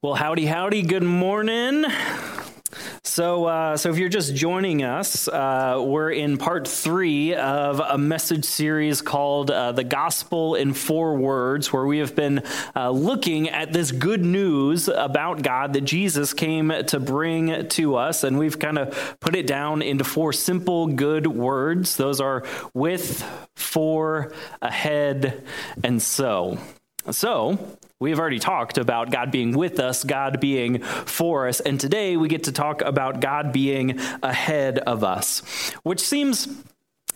Well, howdy, howdy. Good morning. So, uh, so if you're just joining us, uh, we're in part three of a message series called uh, "The Gospel in Four Words," where we have been uh, looking at this good news about God that Jesus came to bring to us, and we've kind of put it down into four simple, good words. Those are with, for, ahead, and so. So, We've already talked about God being with us, God being for us, and today we get to talk about God being ahead of us, which seems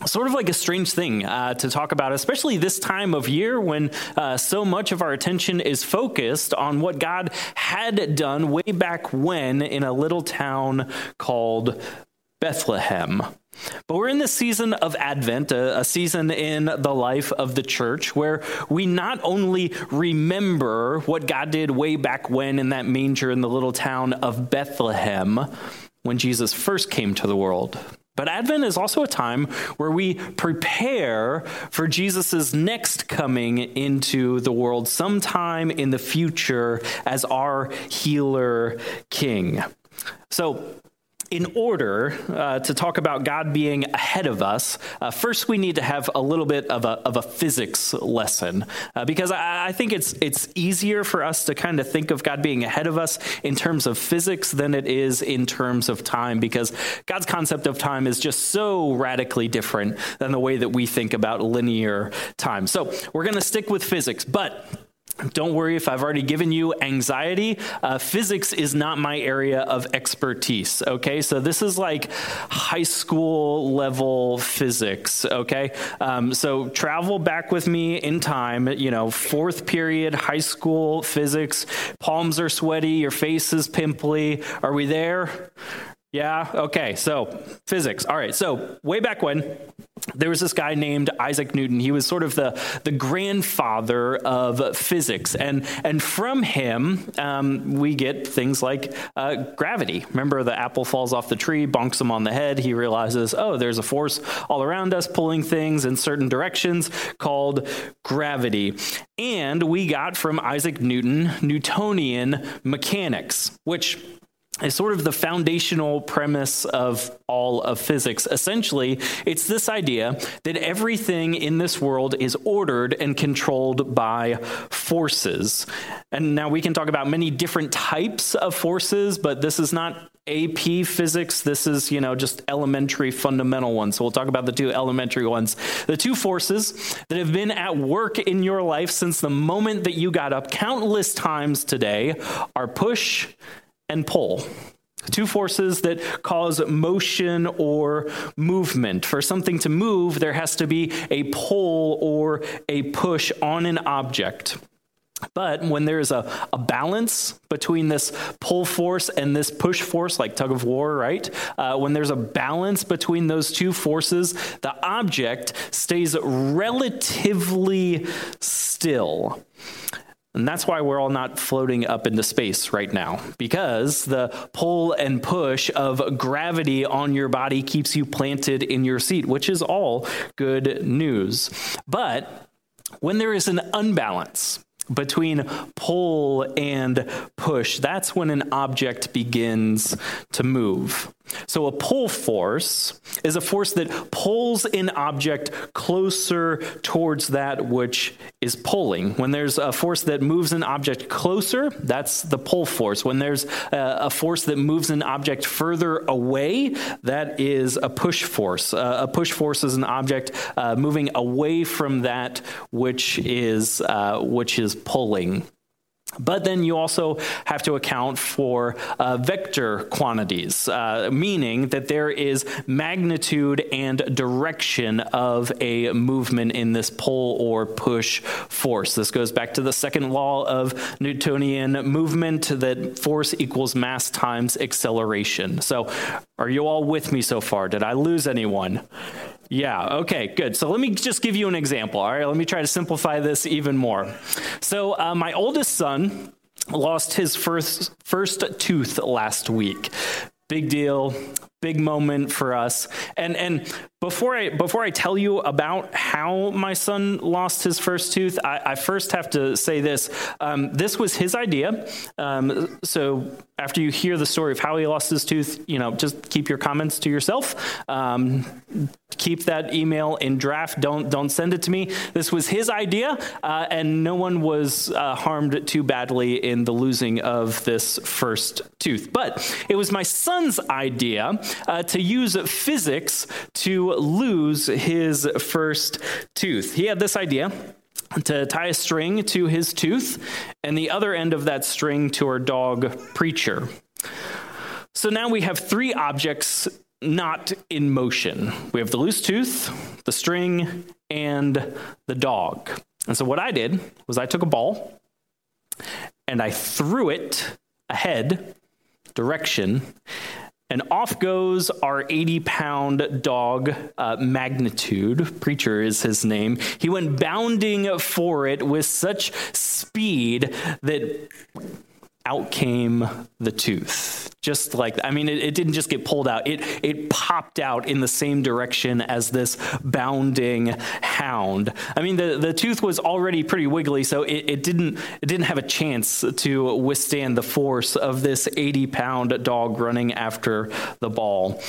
sort of like a strange thing uh, to talk about, especially this time of year when uh, so much of our attention is focused on what God had done way back when in a little town called Bethlehem. But we're in the season of Advent, a, a, season in the life of the church where we not only remember what God did way back when in that manger in the little town of Bethlehem when Jesus first came to the world, but Advent is also a time where we prepare for Jesus' next coming into the world sometime in the future as our healer king. So, in order uh, to talk about God being ahead of us, uh, first we need to have a little bit of a, of a physics lesson uh, because I, I, think it's it's easier for us to kind of think of God being ahead of us in terms of physics than it is in terms of time because God's concept of time is just so radically different than the way that we think about linear time. So we're going to stick with physics, but don't worry if I've already given you anxiety. Uh, physics is not my area of expertise, okay? So this is like high school level physics, okay? Um, so travel back with me in time, you know, fourth period high school physics. Palms are sweaty, your face is pimply. Are we there? Yeah, okay, so physics. All right, so way back when, there was this guy named Isaac Newton. He was sort of the, the grandfather of physics. And, and from him, um, we get things like uh, gravity. Remember, the apple falls off the tree, bonks him on the head. He realizes, oh, there's a force all around us pulling things in certain directions called gravity. And we got from Isaac Newton Newtonian mechanics, which is sort of the foundational premise of all of physics. Essentially, it's this idea that everything in this world is ordered and controlled by forces. And now we can talk about many different types of forces, but this is not AP physics. This is, you know, just elementary fundamental ones. So we'll talk about the two elementary ones. The two forces that have been at work in your life since the moment that you got up countless times today are push and pull. Two forces that cause motion or movement. For something to move, there has to be a pull or a push on an object. But when there is a, a balance between this pull force and this push force, like tug of war, right? Uh, when there's a balance between those two forces, the object stays relatively still. And that's why we're all not floating up into space right now, because the pull and push of gravity on your body keeps you planted in your seat, which is all good news. But when there is an unbalance, between pull and push, that's when an object begins to move. So, a pull force is a force that pulls an object closer towards that which is pulling. When there's a force that moves an object closer, that's the pull force. When there's a force that moves an object further away, that is a push force. a push force is an object uh, moving away from that which is, uh, which is pulling. But then you also have to account for uh, vector quantities, uh, meaning that there is magnitude and direction of a movement in this pull or push force. This goes back to the second law of Newtonian movement that force equals mass times acceleration. So, are you all with me so far? Did I lose anyone? Yeah, okay, good. So let me just give you an example. All right, let me try to simplify this even more. So, uh, my oldest son lost his first, first tooth last week. Big deal, big moment for us. And and before I before I tell you about how my son lost his first tooth, I, I first have to say this. Um, this was his idea. Um, so after you hear the story of how he lost his tooth, you know, just keep your comments to yourself. Um, keep that email in draft. Don't don't send it to me. This was his idea, uh, and no one was uh, harmed too badly in the losing of this first tooth. But it was my son's idea uh, to use physics to lose his first tooth. He had this idea to tie a string to his tooth and the other end of that string to our dog preacher. So now we have three objects not in motion. We have the loose tooth, the string, and the dog. And so what I did was I took a ball and I threw it ahead direction and off goes our 80 pound dog, uh, Magnitude. Preacher is his name. He went bounding for it with such speed that out came the tooth. Just like, I mean, it, it, didn't just get pulled out, it, it popped out in the same direction as this bounding hound. I mean, the, the tooth was already pretty wiggly, so it, it, didn't, it didn't have a chance to withstand the force of this 80 pound dog running after the ball.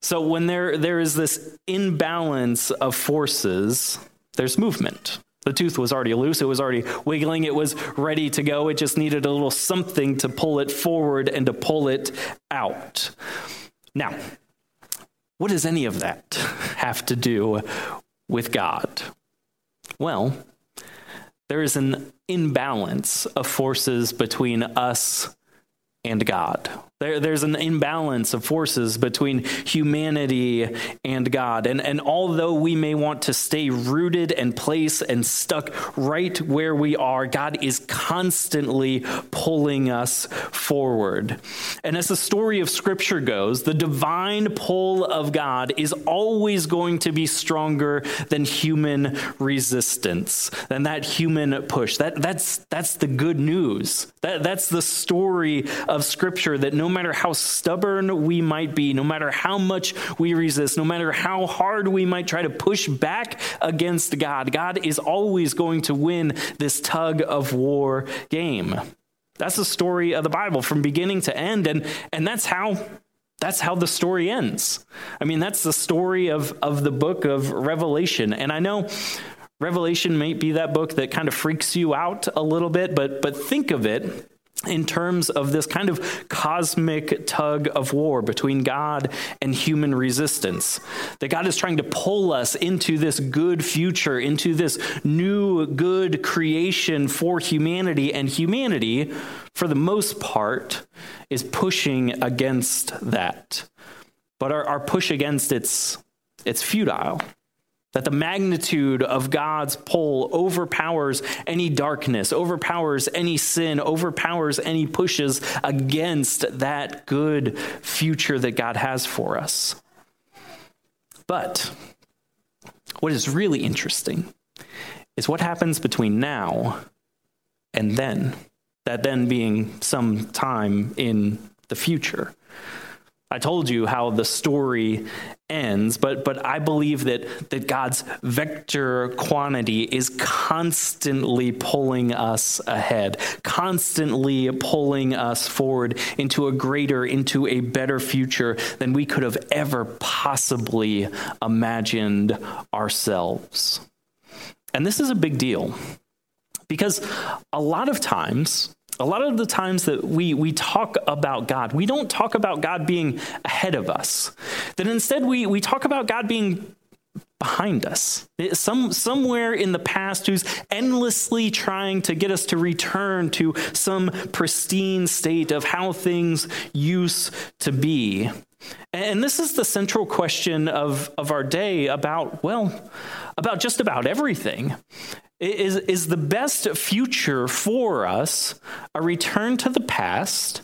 So when there, there is this imbalance of forces, there's movement. The tooth was already loose, it was already wiggling, it was ready to go. It just needed a little something to pull it forward and to pull it out. Now, what does any of that have to do with God? Well, there is an imbalance of forces between us and God. There, there's an imbalance of forces between humanity and God. And, and although we may want to stay rooted and placed and stuck right where we are, God is constantly pulling us forward. And as the story of Scripture goes, the divine pull of God is always going to be stronger than human resistance, than that human push. That, that's, that's the good news. That, that's the story of Scripture that no matter how stubborn we might be, no matter how much we resist, no matter how hard we might try to push back against God, God is always going to win this tug of war game. That's the story of the Bible from beginning to end, and, and that's how that's how the story ends. I mean, that's the story of, of the book of Revelation. And I know Revelation might be that book that kind of freaks you out a little bit, but but think of it in terms of this kind of cosmic tug of war between God and human resistance. That God is trying to pull us into this good future, into this new good creation for humanity, and humanity, for the most part, is pushing against that. But our, our push against it's it's futile that the magnitude of God's pull overpowers any darkness, overpowers any sin, overpowers any pushes against that good future that God has for us. But what is really interesting is what happens between now and then, that then being some time in the future. I told you how the story ends, but but I believe that that God's vector quantity is constantly pulling us ahead, constantly pulling us forward into a greater, into a better future than we could have ever possibly imagined ourselves. And this is a big deal because a lot of times a lot of the times that we, we talk about God, we don't talk about God being ahead of us. That instead we, we talk about God being behind us. Some, somewhere in the past who's endlessly trying to get us to return to some pristine state of how things used to be. And this is the central question of, of our day about, well, about just about everything. Is, is the best future for us a return to the past,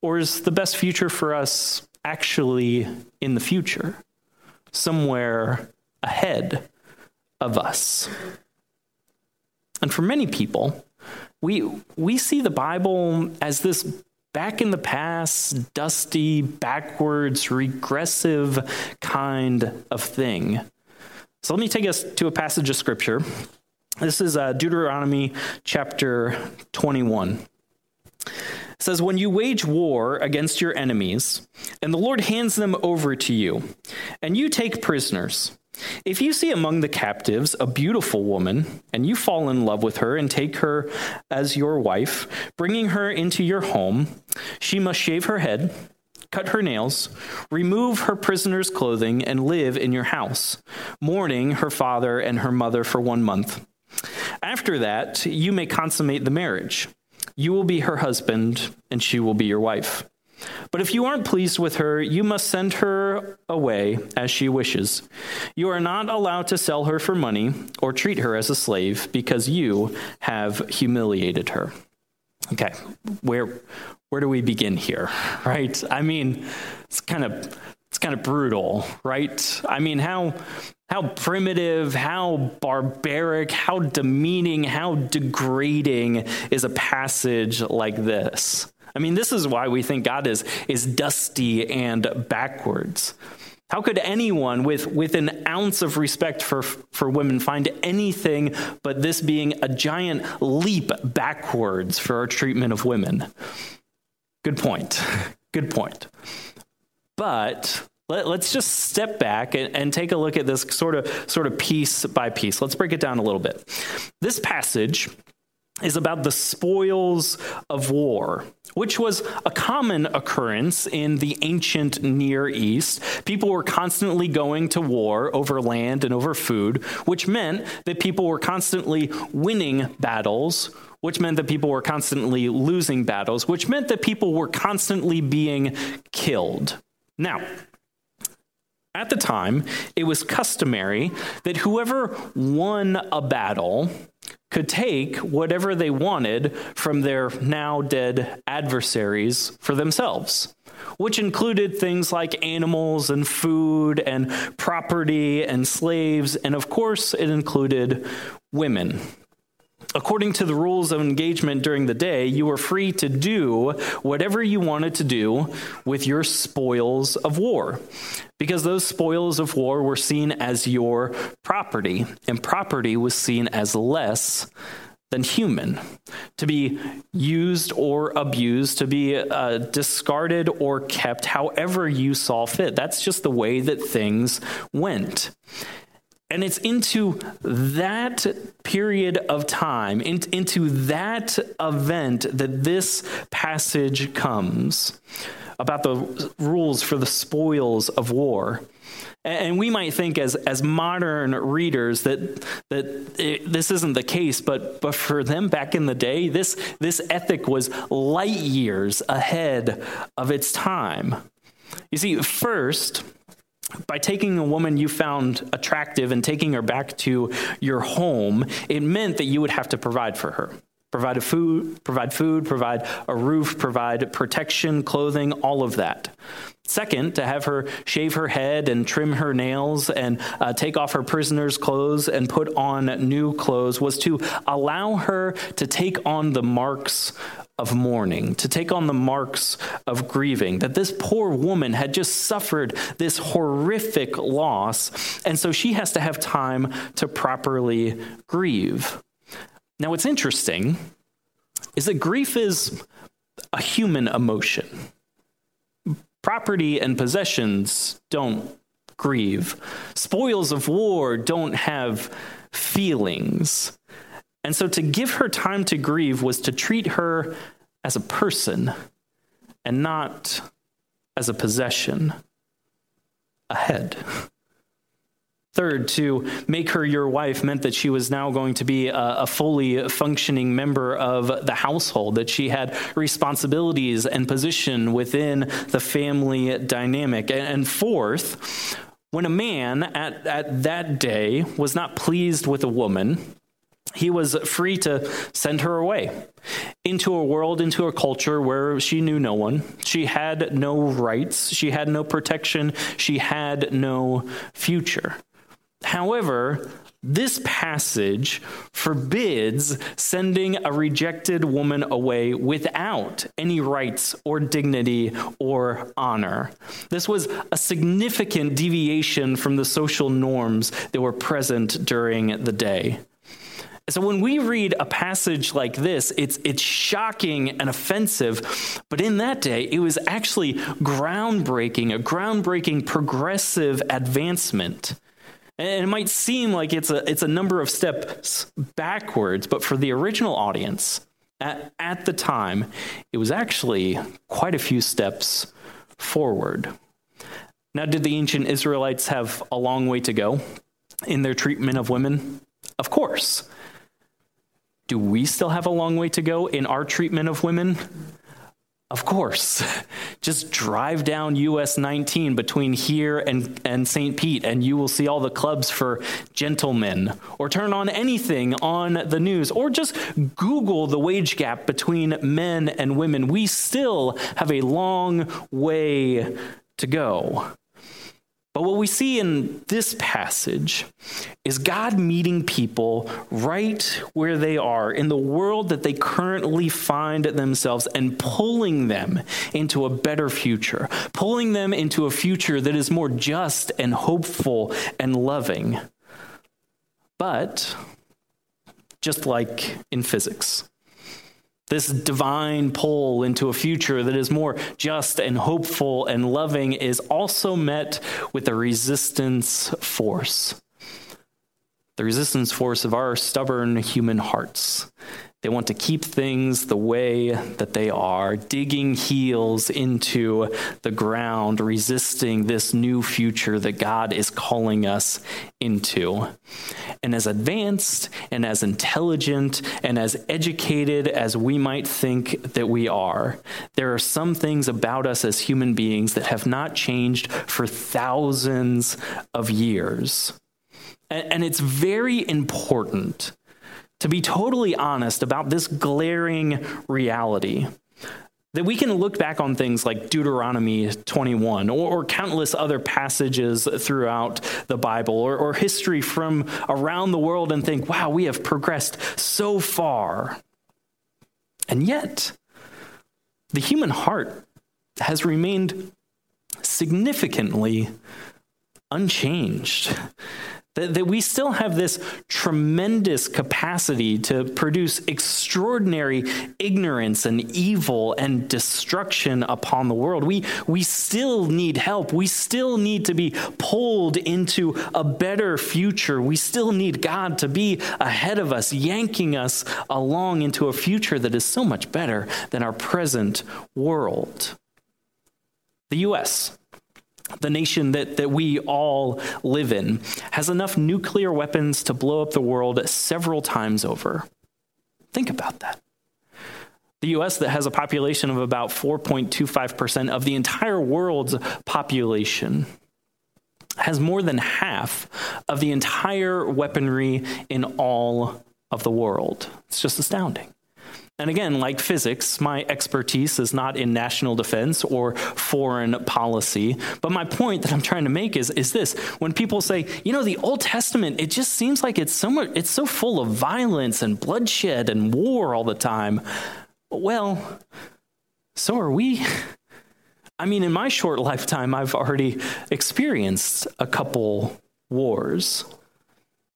or is the best future for us actually in the future, somewhere ahead of us? And for many people, we, we see the Bible as this back in the past, dusty, backwards, regressive kind of thing. So let me take us to a passage of scripture. This is uh, Deuteronomy chapter 21. It says, When you wage war against your enemies, and the Lord hands them over to you, and you take prisoners, if you see among the captives a beautiful woman, and you fall in love with her and take her as your wife, bringing her into your home, she must shave her head, cut her nails, remove her prisoner's clothing, and live in your house, mourning her father and her mother for one month. After that, you may consummate the marriage. You will be her husband, and she will be your wife. But if you aren't pleased with her, you must send her away as she wishes. You are not allowed to sell her for money or treat her as a slave because you have humiliated her. Okay, where where do we begin here? Right? I mean, it's kind of it's kind of brutal, right? I mean, how how primitive, how barbaric, how demeaning, how degrading is a passage like this? I mean, this is why we think God is, is dusty and backwards. How could anyone with, with an ounce of respect for, for women find anything but this being a giant leap backwards for our treatment of women? Good point. Good point. But let, us just step back and, and, take a look at this sort of sort of piece by piece. Let's break it down a little bit. This passage is about the spoils of war, which was a common occurrence in the ancient Near East. People were constantly going to war over land and over food, which meant that people were constantly winning battles. Which meant that people were constantly losing battles, which meant that people were constantly being killed. Now, at the time, it was customary that whoever won a battle could take whatever they wanted from their now dead adversaries for themselves, which included things like animals and food and property and slaves, and of course, it included women. According to the rules of engagement during the day, you were free to do whatever you wanted to do with your spoils of war, because those spoils of war were seen as your property, and property was seen as less than human, to be used or abused, to be uh, discarded or kept however you saw fit. That's just the way that things went. And it's into that period of time, in, into that event, that this passage comes about the rules for the spoils of war. And we might think, as, as modern readers, that, that it, this isn't the case, but, but for them back in the day, this, this ethic was light years ahead of its time. You see, first, by taking a woman you found attractive and taking her back to your home, it meant that you would have to provide for her. Provide food, provide food, provide a roof, provide protection, clothing, all of that. Second, to have her shave her head and trim her nails and uh, take off her prisoner's clothes and put on new clothes was to allow her to take on the marks of mourning, to take on the marks of grieving, that this poor woman had just suffered this horrific loss, and so she has to have time to properly grieve. Now, what's interesting is that grief is a human emotion. Property and possessions don't grieve, spoils of war don't have feelings. And so to give her time to grieve was to treat her as a person and not as a possession, a head. Third, to make her your wife meant that she was now going to be a, a, fully functioning member of the household, that she had responsibilities and position within the family dynamic. And, and fourth, when a man at, at that day was not pleased with a woman, he was free to send her away into a world, into a culture where she knew no one. She had no rights. She had no protection. She had no future. However, this passage forbids sending a rejected woman away without any rights or dignity or honor. This was a significant deviation from the social norms that were present during the day. So when we read a passage like this, it's, it's shocking and offensive. But in that day, it was actually groundbreaking, a groundbreaking progressive advancement. And it might seem like it's a, it's a number of steps backwards, but for the original audience at, at the time, it was actually quite a few steps forward. Now, did the ancient Israelites have a long way to go in their treatment of women? Of course. Do we still have a long way to go in our treatment of women? Of course. Just drive down US 19 between here and, and St. Pete, and you will see all the clubs for gentlemen. Or turn on anything on the news, or just Google the wage gap between men and women. We still have a long way to go. But what we see in this passage is God meeting people right where they are in the world that they currently find themselves and pulling them into a better future, pulling them into a future that is more just and hopeful and loving. But just like in physics, this divine pull into a future that is more just and hopeful and loving is also met with a resistance force. The resistance force of our stubborn human hearts. They want to keep things the way that they are, digging heels into the ground, resisting this new future that God is calling us into. And as advanced and as intelligent and as educated as we might think that we are, there are some things about us as human beings that have not changed for thousands of years. And it's very important to be totally honest about this glaring reality. That we can look back on things like Deuteronomy 21 or, or countless other passages throughout the Bible or, or history from around the world and think, wow, we have progressed so far. And yet, the human heart has remained significantly unchanged. That, that we still have this tremendous capacity to produce extraordinary ignorance and evil and destruction upon the world. We, we still need help. We still need to be pulled into a better future. We still need God to be ahead of us, yanking us along into a future that is so much better than our present world. The U.S the nation that, that we all live in, has enough nuclear weapons to blow up the world several times over. Think about that. The US, that has a population of about 4.25% of the entire world's population, has more than half of the entire weaponry in all of the world. It's just astounding. And again, like physics, my expertise is not in national defense or foreign policy. But my point that I'm trying to make is, is this when people say, you know, the Old Testament, it just seems like it's so much, it's so full of violence and bloodshed and war all the time. Well, so are we. I mean, in my short lifetime, I've already experienced a couple wars.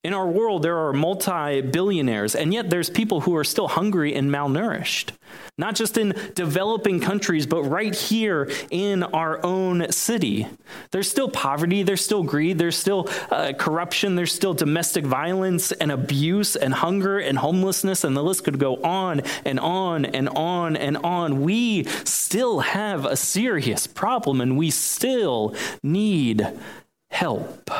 In our world, there are multi billionaires, and yet there's people who are still hungry and malnourished. Not just in developing countries, but right here in our own city. There's still poverty, there's still greed, there's still uh, corruption, there's still domestic violence and abuse and hunger and homelessness, and the list could go on and on and on and on. We still have a serious problem, and we still need help.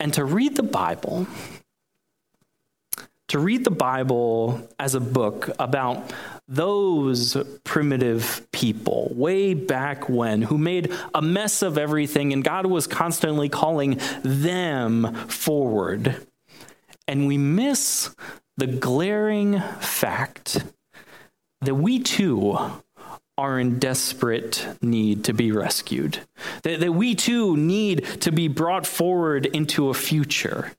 And to read the Bible, to read the Bible as a book about those primitive people way back when who made a mess of everything, and God was constantly calling them forward. And we miss the glaring fact that we too are in desperate need to be rescued, that, that we too need to be brought forward into a future.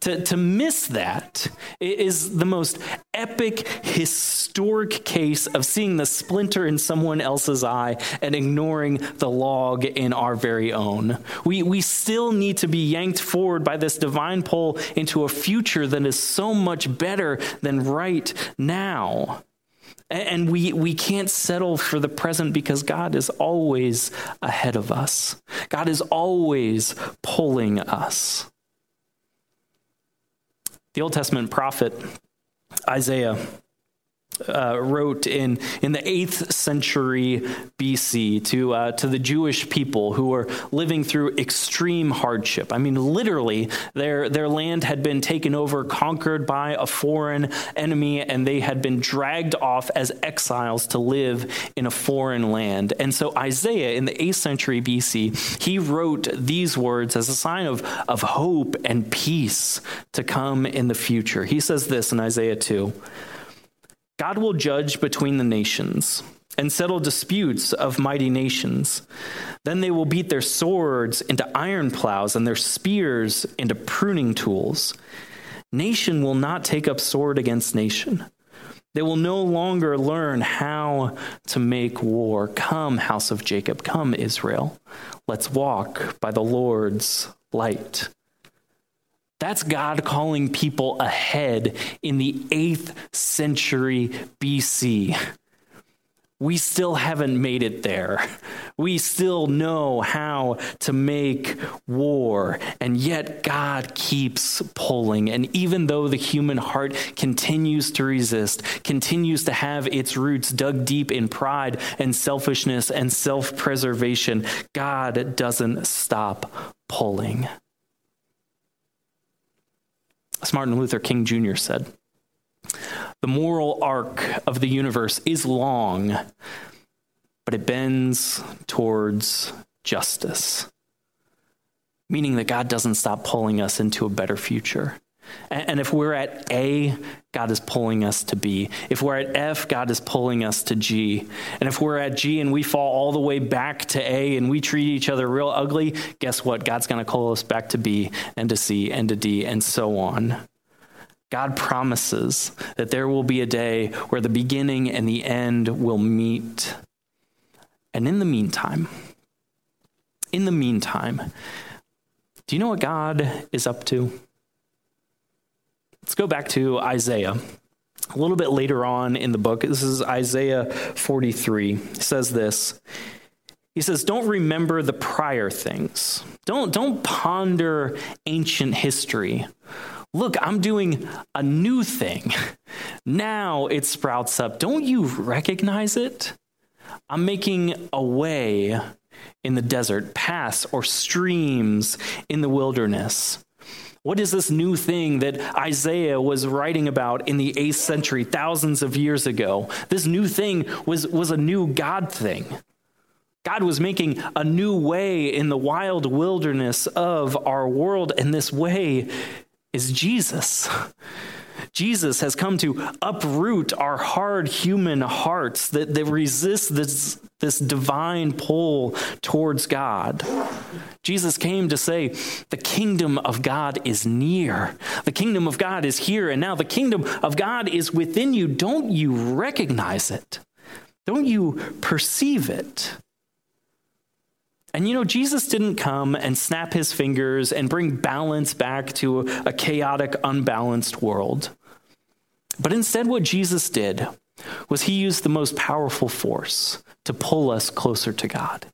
To, to miss that is the most epic, historic case of seeing the splinter in someone else's eye and ignoring the log in our very own. We, we still need to be yanked forward by this divine pull into a future that is so much better than right now. And we, we can't settle for the present because God is always ahead of us. God is always pulling us. The Old Testament prophet Isaiah uh, wrote in, in the 8th century BC to, uh, to the Jewish people who were living through extreme hardship. I mean, literally, their, their land had been taken over, conquered by a foreign enemy, and they had been dragged off as exiles to live in a foreign land. And so, Isaiah in the 8th century BC, he wrote these words as a sign of, of hope and peace to come in the future. He says this in Isaiah 2. God will judge between the nations and settle disputes of mighty nations. Then they will beat their swords into iron plows and their spears into pruning tools. Nation will not take up sword against nation. They will no longer learn how to make war. Come, house of Jacob, come, Israel. Let's walk by the Lord's light. That's God calling people ahead in the 8th century BC. We still haven't made it there. We still know how to make war, and yet God keeps pulling. And even though the human heart continues to resist, continues to have its roots dug deep in pride and selfishness and self preservation, God doesn't stop pulling. As Martin Luther King Jr. said, the moral arc of the universe is long, but it bends towards justice, meaning that God doesn't stop pulling us into a better future. And if we're at A, God is pulling us to B. If we're at F, God is pulling us to G. And if we're at G and we fall all the way back to A and we treat each other real ugly, guess what? God's going to call us back to B and to C and to D and so on. God promises that there will be a day where the beginning and the end will meet. And in the meantime, in the meantime, do you know what God is up to? Let's go back to Isaiah. A little bit later on in the book, this is Isaiah 43. He says this. He says, Don't remember the prior things. Don't, don't ponder ancient history. Look, I'm doing a new thing. Now it sprouts up. Don't you recognize it? I'm making a way in the desert, paths or streams in the wilderness. What is this new thing that Isaiah was writing about in the 8th century, thousands of years ago? This new thing was, was a new God thing. God was making a new way in the wild wilderness of our world, and this way is Jesus. Jesus has come to uproot our hard human hearts that, that resist this, this divine pull towards God. Jesus came to say, The kingdom of God is near. The kingdom of God is here and now. The kingdom of God is within you. Don't you recognize it? Don't you perceive it? And you know, Jesus didn't come and snap his fingers and bring balance back to a chaotic, unbalanced world. But instead, what Jesus did was he used the most powerful force to pull us closer to God.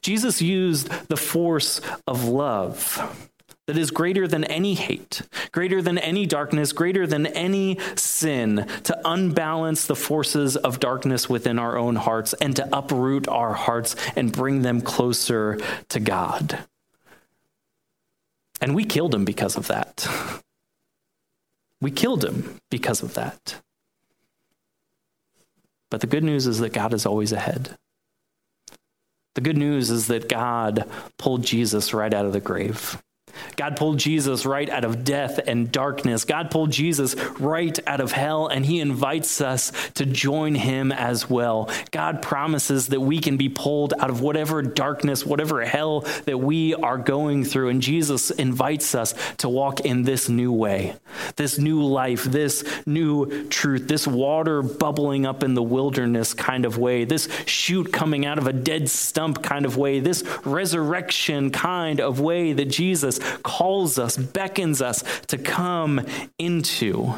Jesus used the force of love that is greater than any hate, greater than any darkness, greater than any sin, to unbalance the forces of darkness within our own hearts and to uproot our hearts and bring them closer to God. And we killed him because of that. We killed him because of that. But the good news is that God is always ahead. The good news is that God pulled Jesus right out of the grave. God pulled Jesus right out of death and darkness. God pulled Jesus right out of hell, and he invites us to join him as well. God promises that we can be pulled out of whatever darkness, whatever hell that we are going through. And Jesus invites us to walk in this new way, this new life, this new truth, this water bubbling up in the wilderness kind of way, this shoot coming out of a dead stump kind of way, this resurrection kind of way that Jesus calls us, beckons us to come into.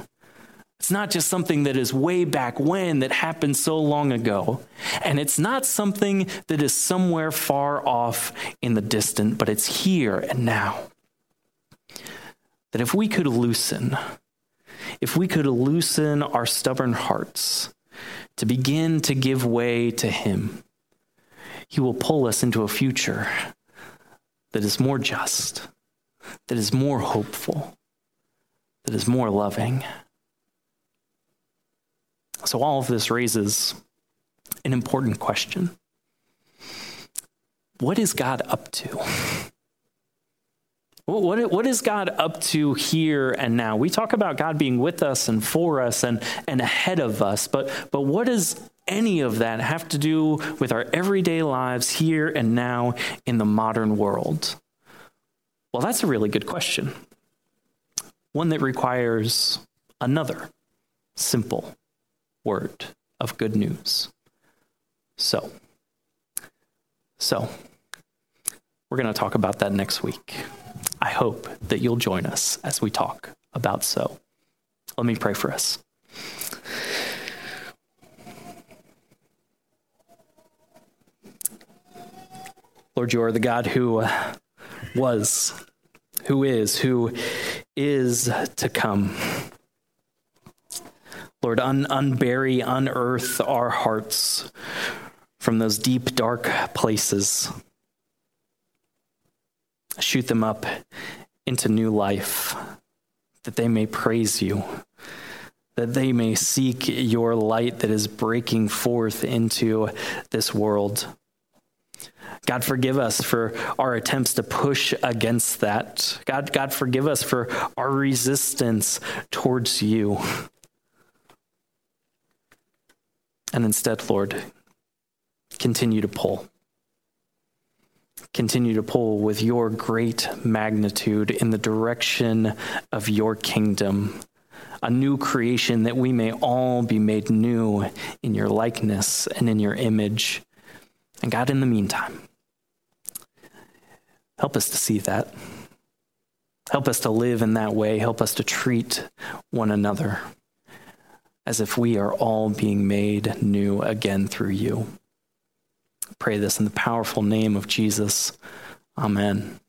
It's not just something that is way back when that happened so long ago. And it's not something that is somewhere far off in the distant, but it's here and now. That if we could loosen, if we could loosen our stubborn hearts to begin to give way to Him, He will pull us into a future that is more just, that is more hopeful, that is more loving. So, all of this raises an important question What is God up to? What, what is God up to here and now? We talk about God being with us and for us and, and ahead of us, but, but what does any of that have to do with our everyday lives here and now in the modern world? Well, that's a really good question. One that requires another simple word of good news. So, so, we're going to talk about that next week. I hope that you'll join us as we talk about so. Let me pray for us. Lord, you are the God who uh, was, who is, who is to come. Lord, un- unbury, unearth our hearts from those deep, dark places. Shoot them up into new life, that they may praise you, that they may seek your light that is breaking forth into this world. God, forgive us for our attempts to push against that. God, God, forgive us for our resistance towards you. And instead, Lord, continue to pull. Continue to pull with your great magnitude in the direction of your kingdom, a new creation that we may all be made new in your likeness and in your image. And God, in the meantime, Help us to see that. Help us to live in that way. Help us to treat one another as if we are all being made new again through you. Pray this in the powerful name of Jesus. Amen.